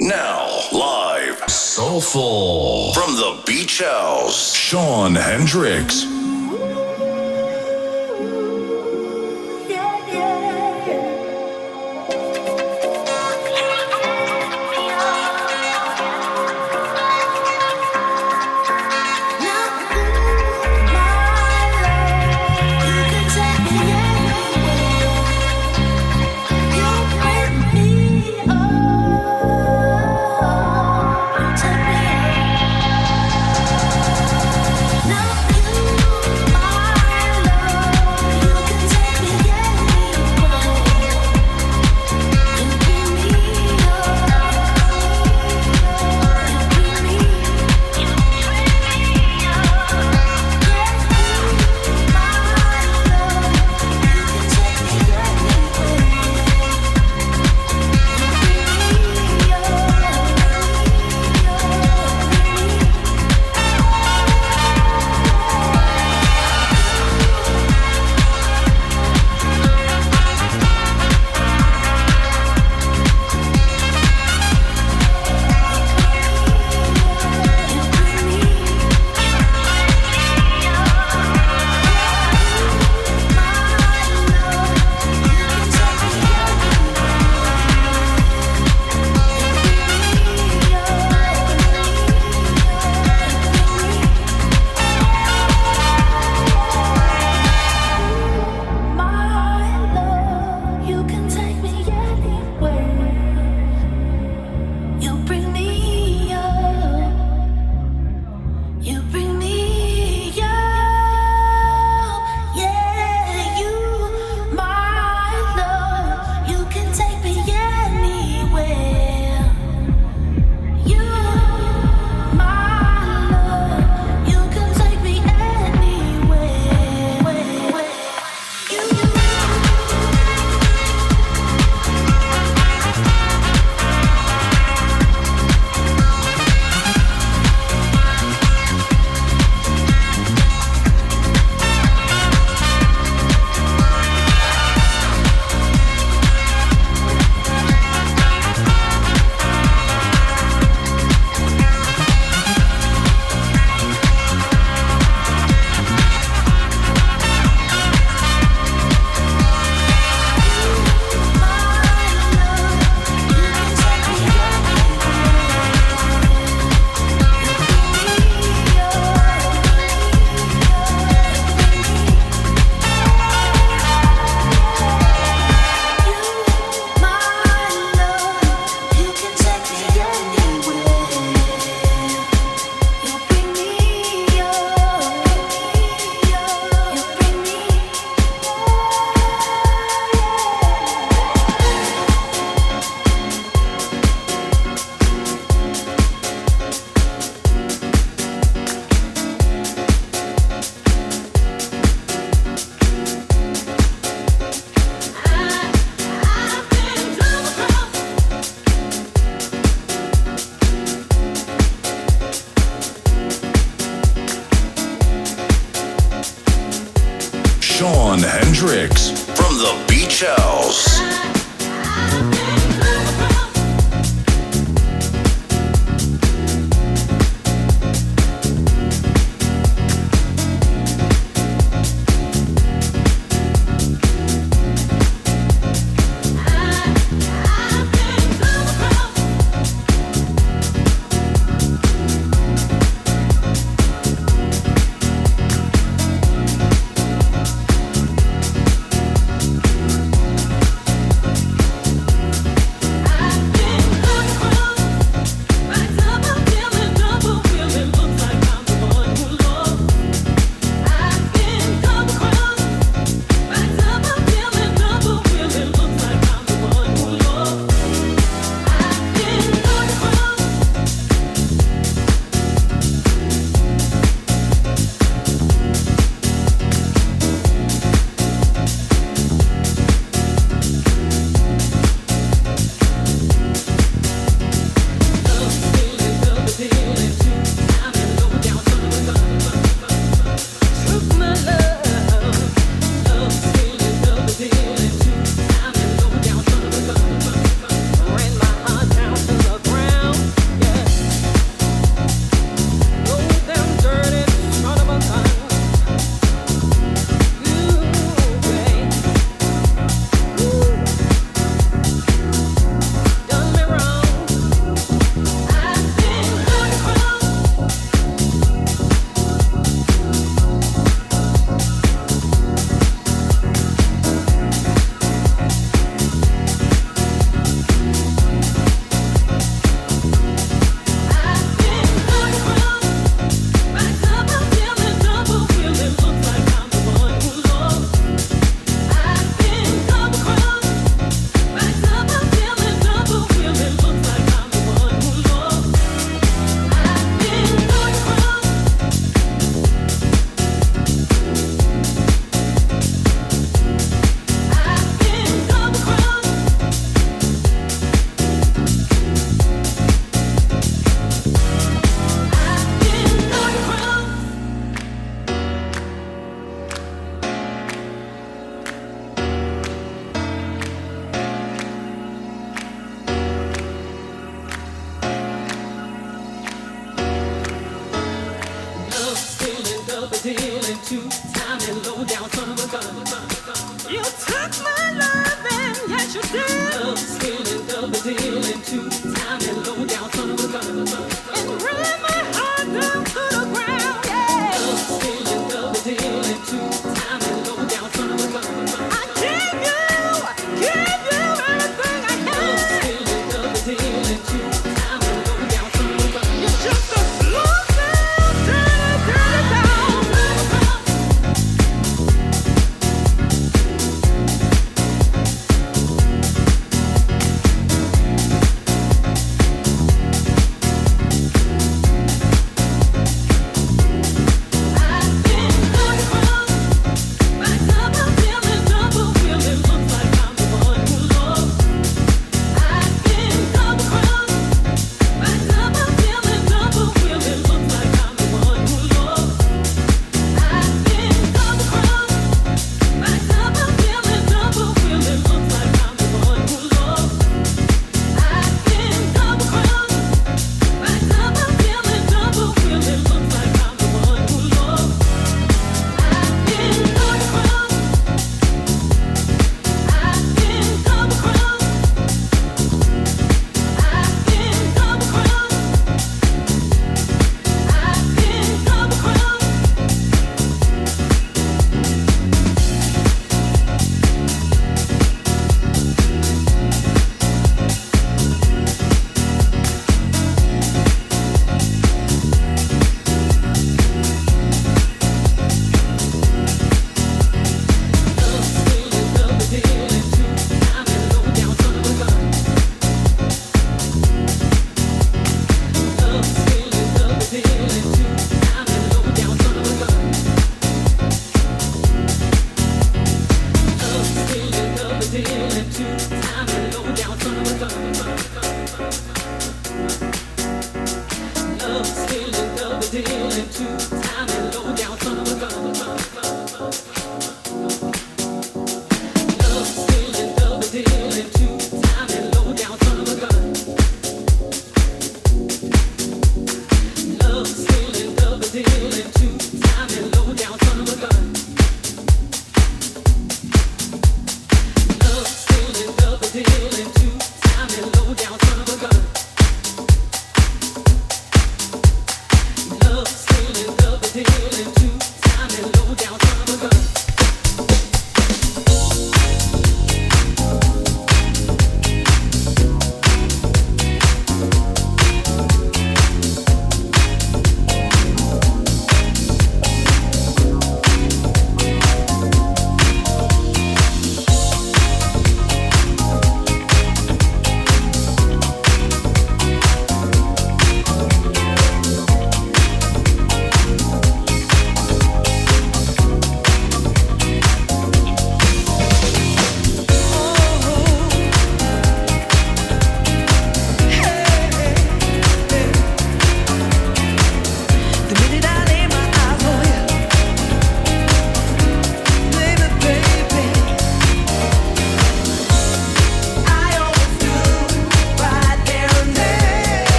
Now, live, Soulful. from the Beach House, Sean Hendricks.